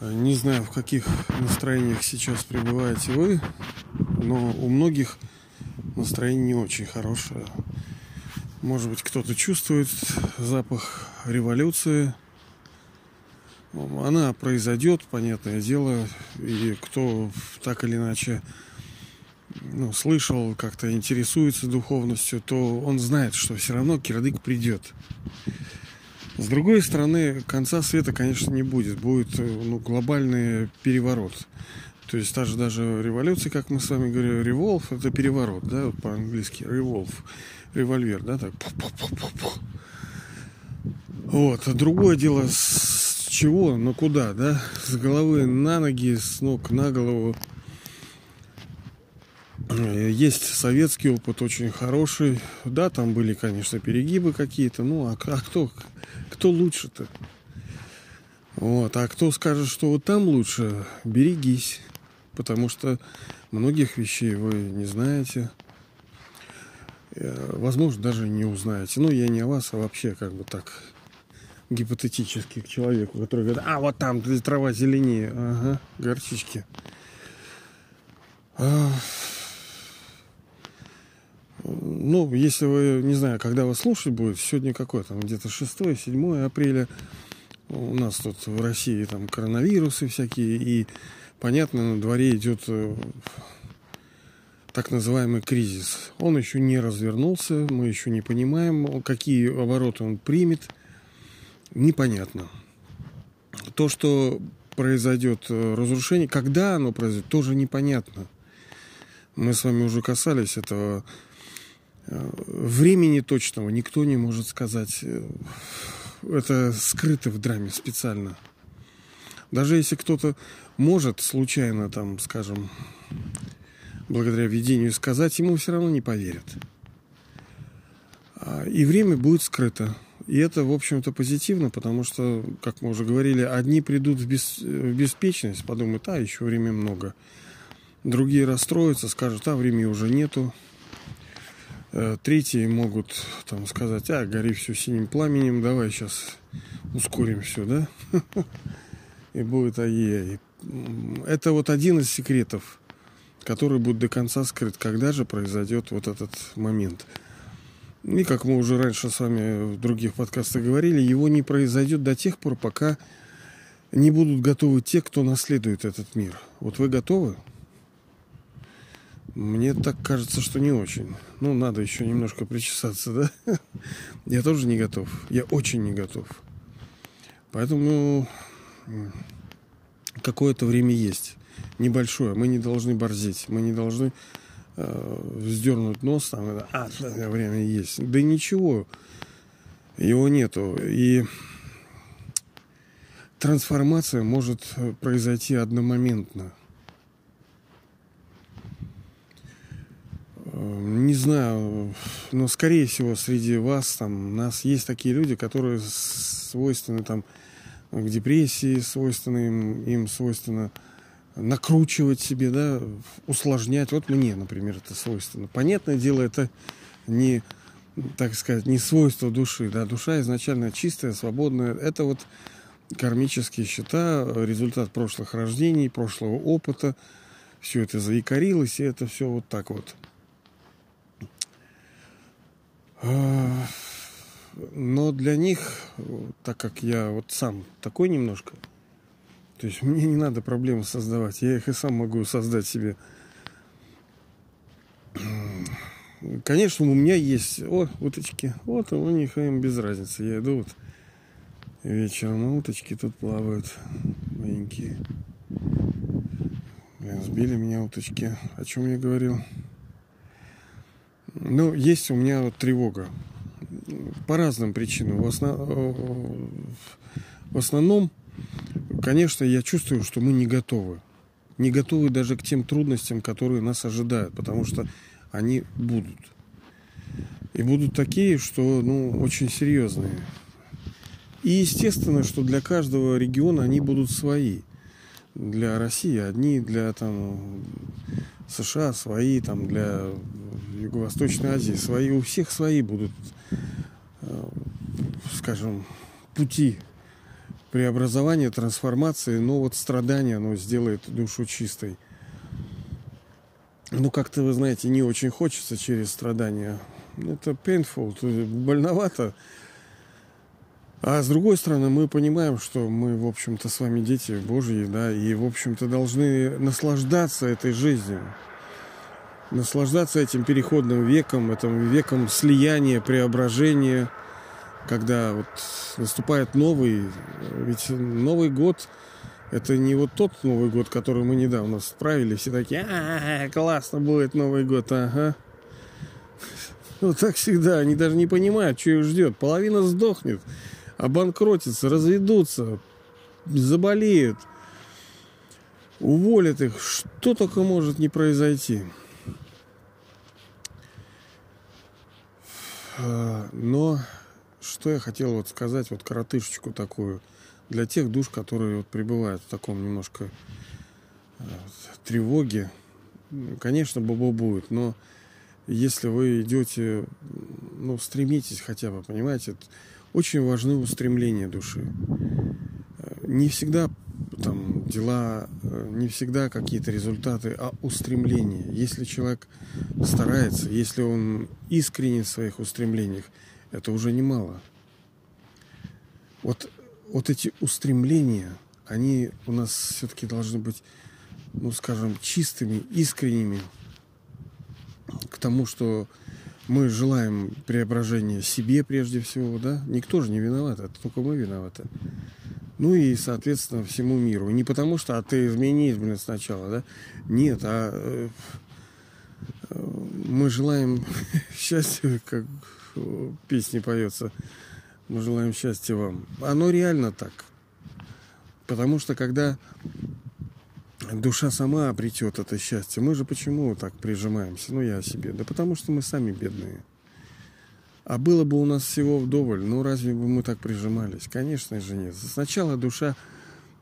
Не знаю, в каких настроениях сейчас пребываете вы, но у многих настроение не очень хорошее. Может быть, кто-то чувствует запах революции. Она произойдет, понятное дело, и кто так или иначе ну, слышал, как-то интересуется духовностью, то он знает, что все равно кирдык придет. С другой стороны, конца света, конечно, не будет. Будет ну, глобальный переворот. То есть та же даже революция, как мы с вами говорим, револв, это переворот, да, вот по-английски, револв, револьвер, да, так. Вот. А другое дело, с чего, но куда, да? С головы на ноги, с ног на голову. Есть советский опыт очень хороший. Да, там были, конечно, перегибы какие-то. Ну, а, а кто, кто лучше-то? Вот. А кто скажет, что вот там лучше, берегись. Потому что многих вещей вы не знаете. Э, возможно, даже не узнаете. Ну, я не о вас, а вообще как бы так гипотетически к человеку, который говорит, а вот там трава зеленее. Ага, горчички. А, ну, если вы, не знаю, когда вы слушать будет, сегодня какое там, где-то 6-7 апреля, у нас тут в России там коронавирусы всякие, и, понятно, на дворе идет э, так называемый кризис. Он еще не развернулся, мы еще не понимаем, какие обороты он примет, непонятно. То, что произойдет э, разрушение, когда оно произойдет, тоже непонятно. Мы с вами уже касались этого Времени точного никто не может сказать. Это скрыто в драме специально. Даже если кто-то может случайно, там, скажем, благодаря видению сказать, ему все равно не поверят. А, и время будет скрыто. И это, в общем-то, позитивно, потому что, как мы уже говорили, одни придут в, бес... в беспечность, подумают, а, еще времени много. Другие расстроятся, скажут, а, времени уже нету, третьи могут там сказать, а, гори все синим пламенем, давай сейчас ускорим все, да? И будет ай Это вот один из секретов, который будет до конца скрыт, когда же произойдет вот этот момент. И как мы уже раньше с вами в других подкастах говорили, его не произойдет до тех пор, пока не будут готовы те, кто наследует этот мир. Вот вы готовы? Мне так кажется, что не очень. Ну, надо еще немножко причесаться, да? Я тоже не готов. Я очень не готов. Поэтому какое-то время есть. Небольшое. Мы не должны борзеть. Мы не должны э, вздернуть нос. Там, а, время есть. Да ничего. Его нету. И трансформация может произойти одномоментно. Не знаю, но скорее всего среди вас, там, нас есть такие люди, которые свойственны там к депрессии, свойственны им, им свойственно накручивать себе, да, усложнять. Вот мне, например, это свойственно. Понятное дело, это не, так сказать, не свойство души, да, душа изначально чистая, свободная. Это вот кармические счета, результат прошлых рождений, прошлого опыта. Все это заикарилось, и это все вот так вот – но для них, так как я вот сам такой немножко, то есть мне не надо проблемы создавать, я их и сам могу создать себе. Конечно, у меня есть, о, уточки, вот у них им без разницы, я иду вот вечером, а уточки тут плавают, маленькие. Блин, сбили меня уточки. О чем я говорил? Ну, есть у меня тревога. По разным причинам. В, основ... в основном, конечно, я чувствую, что мы не готовы. Не готовы даже к тем трудностям, которые нас ожидают, потому что они будут. И будут такие, что, ну, очень серьезные. И естественно, что для каждого региона они будут свои. Для России одни, для там США свои, там для Юго-Восточной Азии свои, у всех свои будут, э, скажем, пути преобразования, трансформации, но вот страдание, оно сделает душу чистой. Ну, как-то, вы знаете, не очень хочется через страдания. Это painful, больновато. А с другой стороны, мы понимаем, что мы, в общем-то, с вами дети Божьи, да, и, в общем-то, должны наслаждаться этой жизнью. Наслаждаться этим переходным веком, этим веком слияния, преображения, когда вот наступает новый, ведь Новый год это не вот тот Новый год, который мы недавно справили, все такие, а, классно будет Новый год, ага. Вот так всегда, они даже не понимают, что их ждет. Половина сдохнет обанкротятся, разведутся, заболеют, уволят их. Что только может не произойти. Но что я хотел вот сказать, вот коротышечку такую, для тех душ, которые вот пребывают в таком немножко э, тревоге, конечно, бобо будет, но если вы идете, ну, стремитесь хотя бы, понимаете, очень важны устремления души. Не всегда там дела, не всегда какие-то результаты, а устремления. Если человек старается, если он искренен в своих устремлениях, это уже немало. Вот, вот эти устремления, они у нас все-таки должны быть, ну, скажем, чистыми, искренними к тому, что мы желаем преображения себе прежде всего, да? Никто же не виноват, это только мы виноваты. Ну и, соответственно, всему миру. Не потому что, а ты изменись, блин, сначала, да? Нет, а э, мы желаем счастья, как в поется. Мы желаем счастья вам. Оно реально так. Потому что когда душа сама обретет это счастье. Мы же почему так прижимаемся? Ну, я о себе. Да потому что мы сами бедные. А было бы у нас всего вдоволь, ну разве бы мы так прижимались? Конечно же нет. Сначала душа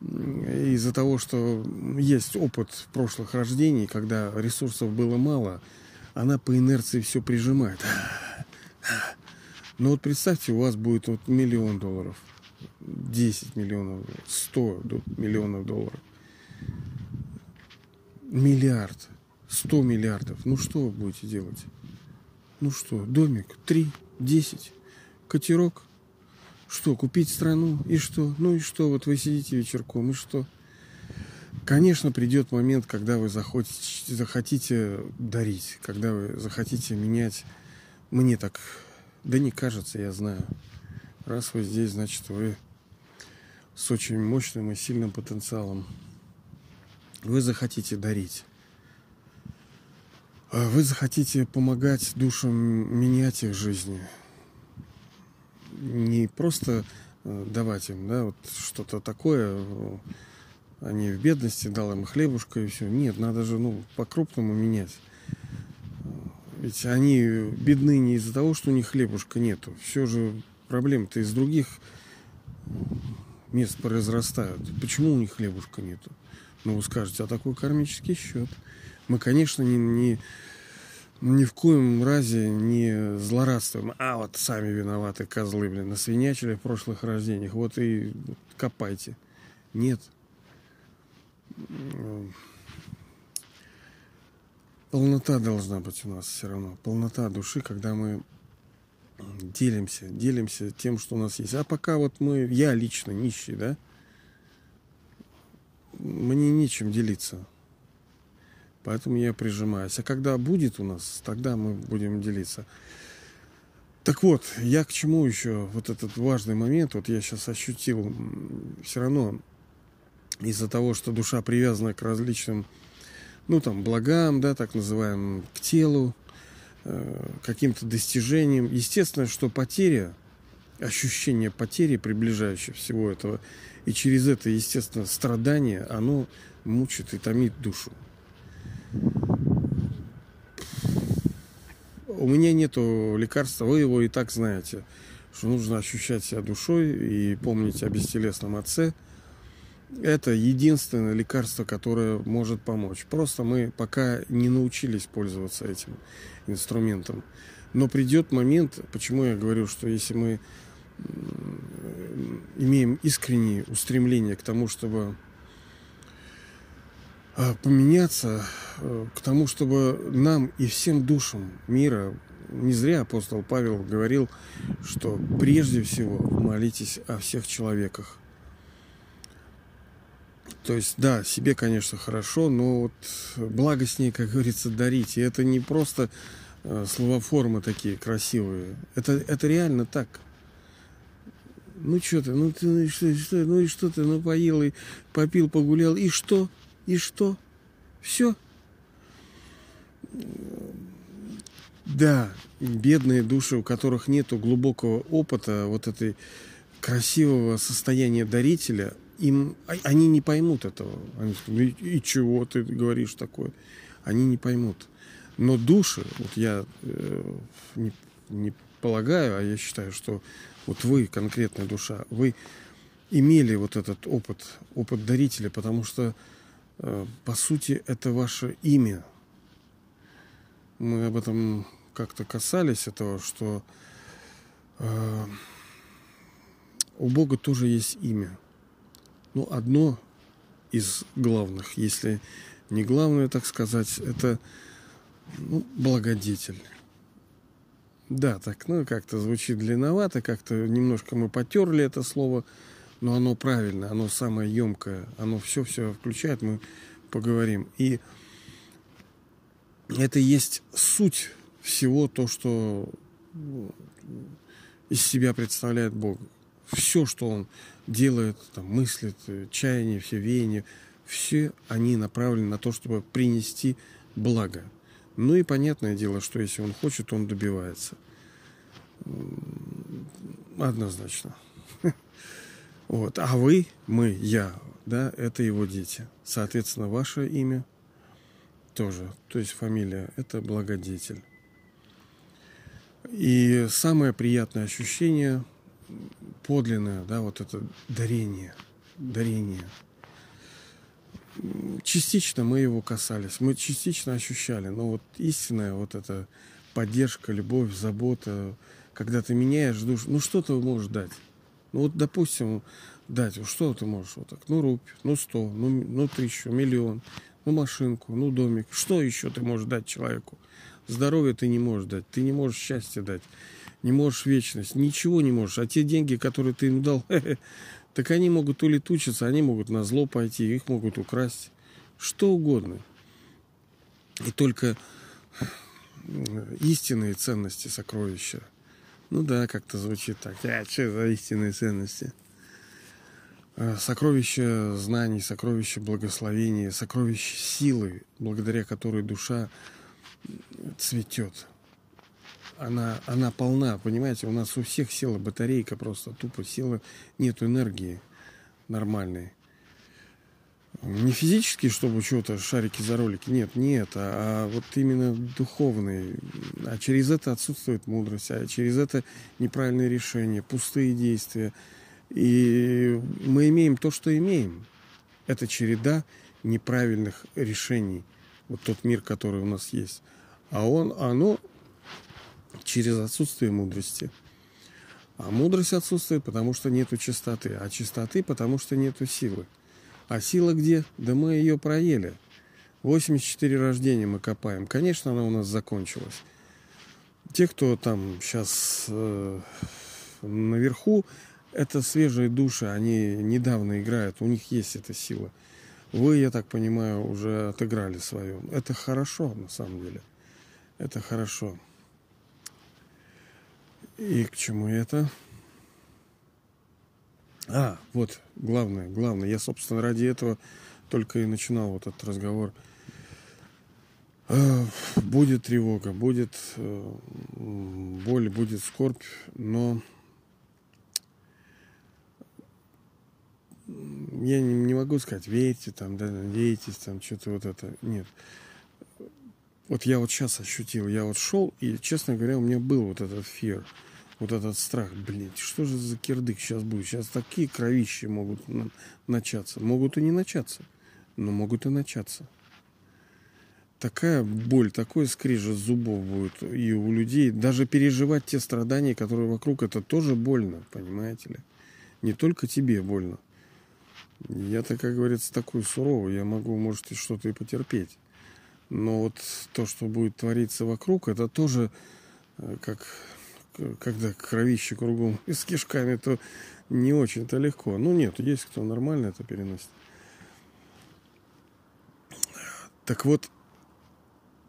из-за того, что есть опыт прошлых рождений, когда ресурсов было мало, она по инерции все прижимает. Но вот представьте, у вас будет вот миллион долларов, 10 миллионов, 100 миллионов долларов миллиард, сто миллиардов. Ну что вы будете делать? Ну что, домик, три, десять, катерок. Что, купить страну? И что? Ну и что? Вот вы сидите вечерком, и что? Конечно, придет момент, когда вы захотите, захотите дарить, когда вы захотите менять. Мне так, да не кажется, я знаю. Раз вы здесь, значит, вы с очень мощным и сильным потенциалом вы захотите дарить. А вы захотите помогать душам менять их жизни. Не просто э, давать им, да, вот что-то такое, э, они в бедности, дал им хлебушка и все. Нет, надо же, ну, по-крупному менять. Ведь они бедны не из-за того, что у них хлебушка нету. Все же проблемы-то из других мест произрастают. Почему у них хлебушка нету? Ну, вы скажете, а такой кармический счет. Мы, конечно, не, не, ни в коем разе не злорадствуем. А вот сами виноваты козлы, блин, насвинячили в прошлых рождениях. Вот и копайте. Нет. Полнота должна быть у нас все равно. Полнота души, когда мы делимся, делимся тем, что у нас есть. А пока вот мы, я лично нищий, да, мне нечем делиться. Поэтому я прижимаюсь. А когда будет у нас, тогда мы будем делиться. Так вот, я к чему еще вот этот важный момент, вот я сейчас ощутил, все равно из-за того, что душа привязана к различным, ну там, благам, да, так называемым, к телу, э, каким-то достижениям. Естественно, что потеря, ощущение потери, приближающее всего этого, и через это, естественно, страдание, оно мучит и томит душу. У меня нету лекарства, вы его и так знаете, что нужно ощущать себя душой и помнить о бестелесном отце. Это единственное лекарство, которое может помочь. Просто мы пока не научились пользоваться этим инструментом. Но придет момент, почему я говорю, что если мы имеем искреннее устремление к тому, чтобы поменяться, э, к тому, чтобы нам и всем душам мира, не зря апостол Павел говорил, что прежде всего молитесь о всех человеках. То есть, да, себе, конечно, хорошо, но вот благо с ней, как говорится, дарить. И это не просто э, словоформы такие красивые. Это, это реально так. Ну что ты, ну ты, ну что, что, ну и что ты, ну поел и попил, погулял, и что? И что? Все? Да, бедные души, у которых нет глубокого опыта вот этой красивого состояния дарителя, им а, они не поймут этого. Они скажут, и, и чего ты говоришь такое? Они не поймут. Но души, вот я э, не, не полагаю, а я считаю, что вот вы, конкретная душа, вы имели вот этот опыт, опыт дарителя, потому что, по сути, это ваше имя. Мы об этом как-то касались этого, что э, у Бога тоже есть имя. Ну, одно из главных, если не главное, так сказать, это ну, благодетель. Да, так, ну, как-то звучит длинновато, как-то немножко мы потерли это слово, но оно правильно, оно самое емкое, оно все-все включает, мы поговорим. И это есть суть всего то, что ну, из себя представляет Бог. Все, что Он делает, там, мыслит, чаяния, все веяния, все они направлены на то, чтобы принести благо. Ну и понятное дело, что если он хочет, он добивается. Однозначно. Вот. А вы, мы, я, да, это его дети. Соответственно, ваше имя тоже, то есть фамилия, это благодетель. И самое приятное ощущение, подлинное, да, вот это дарение, дарение – частично мы его касались, мы частично ощущали, но вот истинная вот эта поддержка, любовь, забота, когда ты меняешь душу, ну что ты можешь дать? Ну вот, допустим, дать, что ты можешь вот так, ну рубь, ну сто, ну, ну тысячу, миллион, ну машинку, ну домик, что еще ты можешь дать человеку? Здоровье ты не можешь дать, ты не можешь счастье дать, не можешь вечность, ничего не можешь. А те деньги, которые ты ему дал, так они могут улетучиться, они могут на зло пойти, их могут украсть, что угодно. И только истинные ценности сокровища. Ну да, как-то звучит так. А что за истинные ценности? А, сокровища знаний, сокровища благословения, сокровища силы, благодаря которой душа цветет она, она полна, понимаете, у нас у всех села батарейка просто, тупо села, нет энергии нормальной. Не физически, чтобы что-то, шарики за ролики, нет, нет, а, а вот именно духовный. А через это отсутствует мудрость, а через это неправильные решения, пустые действия. И мы имеем то, что имеем. Это череда неправильных решений. Вот тот мир, который у нас есть. А он, оно через отсутствие мудрости. А мудрость отсутствует, потому что нету чистоты. А чистоты, потому что нету силы. А сила где? Да мы ее проели. 84 рождения мы копаем. Конечно, она у нас закончилась. Те, кто там сейчас э, наверху, это свежие души, они недавно играют, у них есть эта сила. Вы, я так понимаю, уже отыграли свое. Это хорошо, на самом деле. Это хорошо. И к чему это? А, вот, главное, главное. Я, собственно, ради этого только и начинал вот этот разговор. А, будет тревога, будет э, боль, будет скорбь, но я не, не могу сказать, верьте там, да, надейтесь, там, что-то вот это. Нет. Вот я вот сейчас ощутил, я вот шел, и, честно говоря, у меня был вот этот фир вот этот страх, блин, что же за кирдык сейчас будет? Сейчас такие кровищи могут начаться. Могут и не начаться, но могут и начаться. Такая боль, такой скрежет зубов будет и у людей. Даже переживать те страдания, которые вокруг, это тоже больно, понимаете ли? Не только тебе больно. Я-то, как говорится, такой суровый. Я могу, может, и что-то и потерпеть. Но вот то, что будет твориться вокруг, это тоже э, как когда кровище кругом и с кишками, то не очень-то легко. Ну нет, есть кто нормально это переносит. Так вот,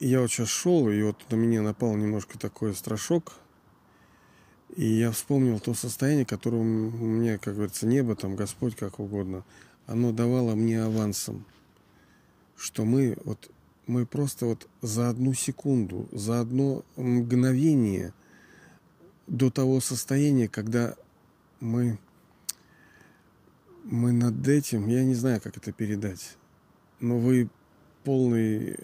я вот сейчас шел, и вот на меня напал немножко такой страшок. И я вспомнил то состояние, которое меня, как говорится, небо, там, Господь, как угодно, оно давало мне авансом. Что мы вот мы просто вот за одну секунду, за одно мгновение до того состояния, когда мы, мы над этим, я не знаю, как это передать, но вы полный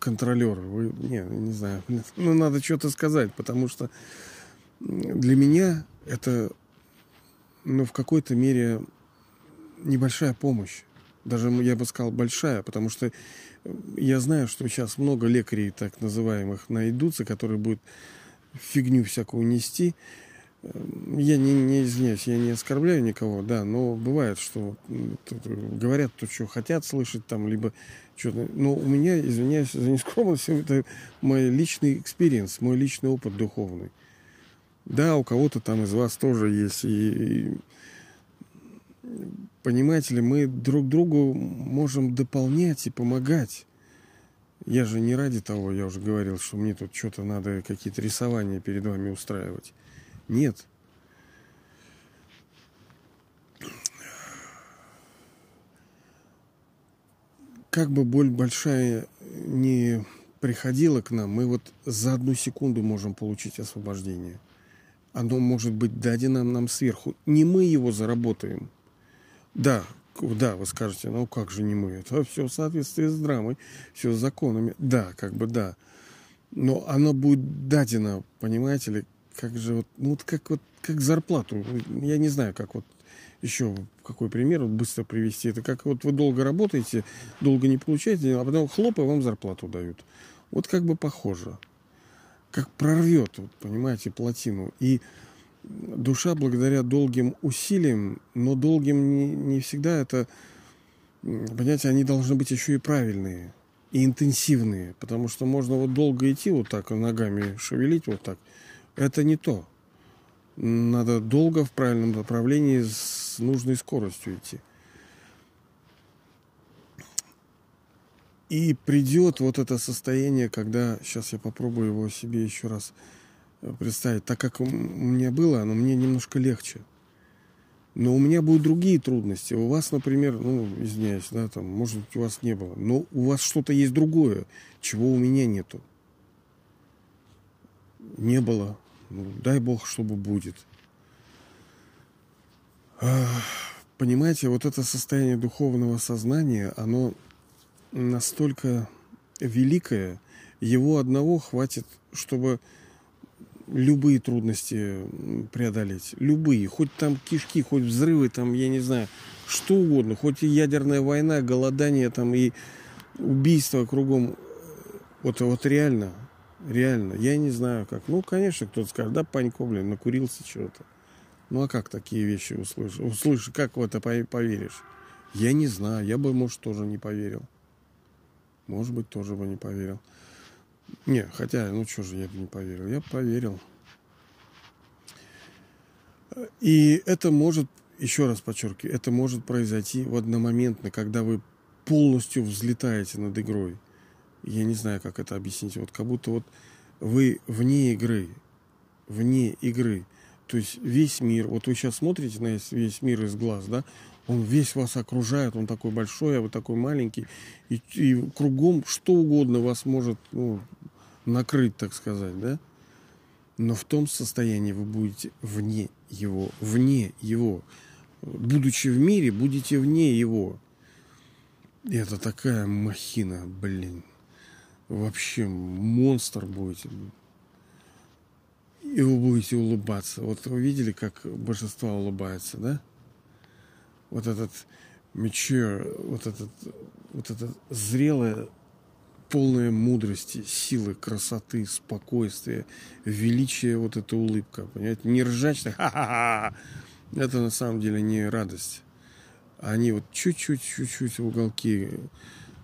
контролер, вы, не, не знаю, ну надо что-то сказать, потому что для меня это, ну, в какой-то мере небольшая помощь даже я бы сказал большая, потому что я знаю, что сейчас много лекарей так называемых найдутся, которые будут фигню всякую нести. Я не, не извиняюсь, я не оскорбляю никого, да, но бывает, что говорят то, что хотят слышать там, либо что-то. Но у меня, извиняюсь за нескромность, это мой личный experience, мой личный опыт духовный. Да, у кого-то там из вас тоже есть и, и понимаете ли, мы друг другу можем дополнять и помогать. Я же не ради того, я уже говорил, что мне тут что-то надо, какие-то рисования перед вами устраивать. Нет. Как бы боль большая не приходила к нам, мы вот за одну секунду можем получить освобождение. Оно может быть дадено нам сверху. Не мы его заработаем – да, да, вы скажете, ну как же не мы? Это все в соответствии с драмой, все с законами. Да, как бы да. Но оно будет дадено, понимаете ли, как же вот, ну вот как вот как зарплату. Я не знаю, как вот еще какой пример вот быстро привести. Это как вот вы долго работаете, долго не получаете, а потом хлоп, и вам зарплату дают. Вот как бы похоже. Как прорвет, вот, понимаете, плотину. И душа благодаря долгим усилиям, но долгим не, не всегда это, понимаете, они должны быть еще и правильные, и интенсивные, потому что можно вот долго идти вот так, ногами шевелить вот так, это не то. Надо долго в правильном направлении с нужной скоростью идти. И придет вот это состояние, когда, сейчас я попробую его себе еще раз представить. Так как у меня было, оно мне немножко легче. Но у меня будут другие трудности. У вас, например, ну, извиняюсь, да, там, может быть, у вас не было. Но у вас что-то есть другое, чего у меня нету. Не было. Ну, дай бог, чтобы будет. Понимаете, вот это состояние духовного сознания, оно настолько великое, его одного хватит, чтобы любые трудности преодолеть. Любые. Хоть там кишки, хоть взрывы, там, я не знаю, что угодно. Хоть и ядерная война, голодание там и убийство кругом. Вот, вот реально, реально. Я не знаю как. Ну, конечно, кто-то скажет, да, Панько, блин, накурился чего-то. Ну, а как такие вещи услышишь? Услышишь, как в это поверишь? Я не знаю. Я бы, может, тоже не поверил. Может быть, тоже бы не поверил. Не, хотя, ну что же, я бы не поверил. Я поверил. И это может, еще раз подчеркиваю, это может произойти в одномоментно, когда вы полностью взлетаете над игрой. Я не знаю, как это объяснить. Вот как будто вот вы вне игры. Вне игры. То есть весь мир, вот вы сейчас смотрите на весь мир из глаз, да, он весь вас окружает, он такой большой, а вы такой маленький. И, и кругом что угодно вас может ну, накрыть, так сказать, да? Но в том состоянии вы будете вне его, вне его. Будучи в мире, будете вне его. И это такая махина, блин. Вообще монстр будете. И вы будете улыбаться. Вот вы видели, как божество улыбается, да? вот этот mature, вот этот, вот это зрелое, полное мудрости, силы, красоты, спокойствия, величия, вот эта улыбка, понимаете, не ржачно, ха-ха-ха, это на самом деле не радость. Они вот чуть-чуть, чуть-чуть в уголки,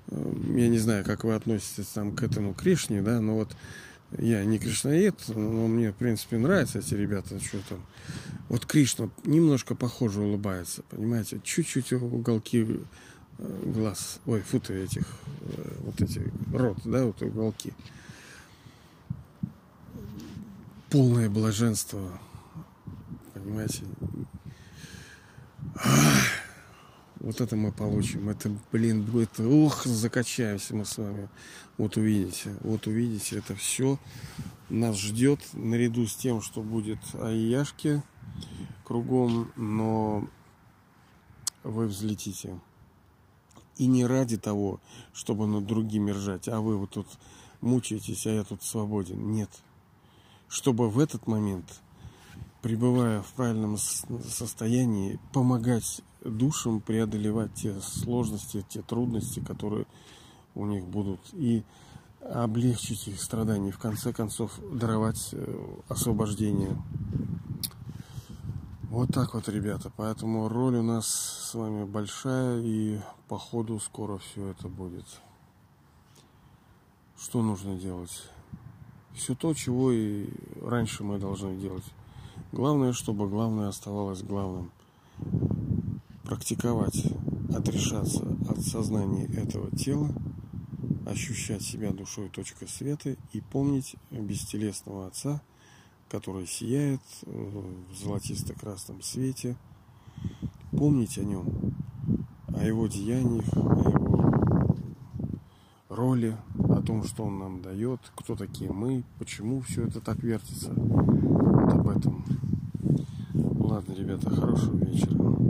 э, я не знаю, как вы относитесь там к этому Кришне, да, но вот я не кришнаед, но мне, в принципе, нравятся эти ребята, что там. Вот Кришна немножко похоже улыбается, понимаете? Чуть-чуть уголки глаз, ой, футы этих, э, вот эти, рот, да, вот уголки. Полное блаженство, понимаете? Вот это мы получим. Это, блин, будет... Ух, закачаемся мы с вами. Вот увидите. Вот увидите, это все нас ждет наряду с тем, что будет Аяшки кругом, но вы взлетите. И не ради того, чтобы над другими ржать, а вы вот тут мучаетесь, а я тут свободен. Нет. Чтобы в этот момент, пребывая в правильном состоянии, помогать душам преодолевать те сложности, те трудности, которые у них будут, и облегчить их страдания, в конце концов даровать э, освобождение. Вот так вот, ребята. Поэтому роль у нас с вами большая, и по ходу скоро все это будет. Что нужно делать? Все то, чего и раньше мы должны делать. Главное, чтобы главное оставалось главным практиковать, отрешаться от сознания этого тела, ощущать себя душой точкой света и помнить бестелесного Отца, который сияет в золотисто-красном свете, помнить о нем, о его деяниях, о его роли, о том, что он нам дает, кто такие мы, почему все это так вертится. Вот об этом. Ладно, ребята, хорошего вечера.